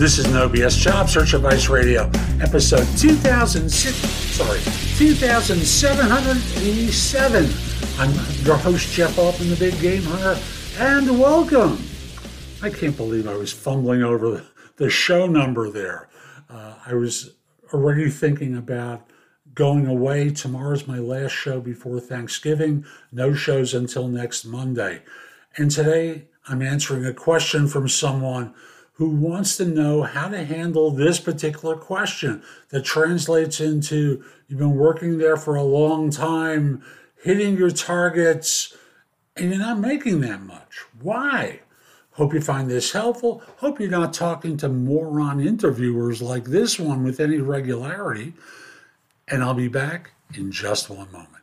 This is No BS Job Search Advice Radio, episode 2006, sorry, 2787. I'm your host, Jeff Altman, the Big Game Hunter, and welcome. I can't believe I was fumbling over the, the show number there. Uh, I was already thinking about going away. Tomorrow's my last show before Thanksgiving. No shows until next Monday. And today I'm answering a question from someone who wants to know how to handle this particular question that translates into you've been working there for a long time, hitting your targets, and you're not making that much. Why? Hope you find this helpful. Hope you're not talking to moron interviewers like this one with any regularity. And I'll be back in just one moment.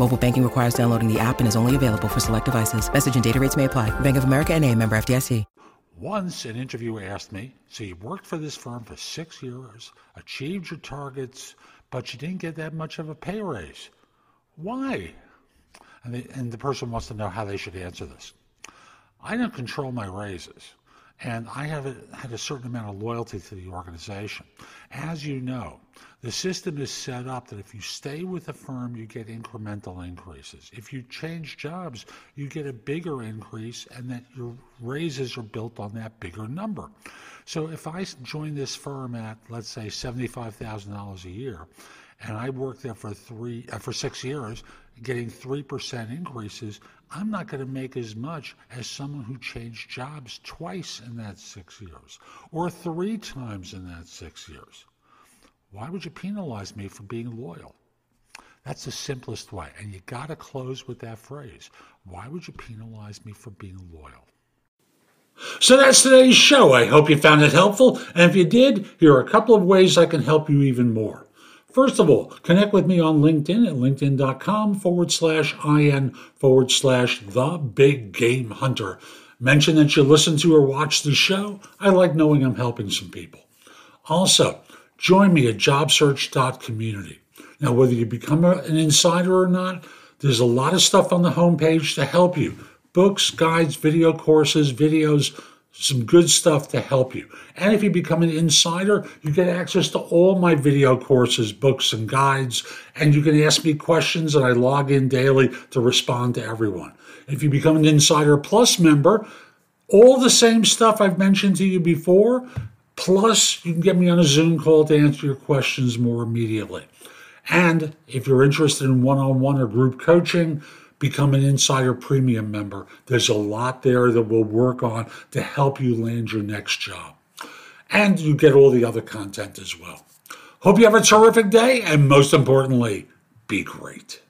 Mobile banking requires downloading the app and is only available for select devices. Message and data rates may apply. Bank of America and a member FDIC. Once an interviewer asked me, so you worked for this firm for six years, achieved your targets, but you didn't get that much of a pay raise. Why? And, the and the person wants to know how they should answer this. I don't control my raises and I have a, had a certain amount of loyalty to the organization. As you know, the system is set up that if you stay with a firm, you get incremental increases. If you change jobs, you get a bigger increase, and that your raises are built on that bigger number. So if I join this firm at, let's say, $75,000 a year, and I worked there for three uh, for six years, getting three percent increases, I'm not going to make as much as someone who changed jobs twice in that six years, or three times in that six years. Why would you penalize me for being loyal? That's the simplest way, and you got to close with that phrase. Why would you penalize me for being loyal? So that's today's show. I hope you found it helpful. And if you did, here are a couple of ways I can help you even more. First of all, connect with me on LinkedIn at linkedin.com forward slash IN forward slash the big game hunter. Mention that you listen to or watch the show. I like knowing I'm helping some people. Also, join me at jobsearch.community. Now, whether you become an insider or not, there's a lot of stuff on the homepage to help you books, guides, video courses, videos some good stuff to help you. And if you become an insider, you get access to all my video courses, books, and guides, and you can ask me questions, and I log in daily to respond to everyone. If you become an Insider Plus member, all the same stuff I've mentioned to you before, plus you can get me on a Zoom call to answer your questions more immediately. And if you're interested in one on one or group coaching, become an Insider Premium member. There's a lot there that we'll work on to help you land your next job. And you get all the other content as well. Hope you have a terrific day, and most importantly, be great.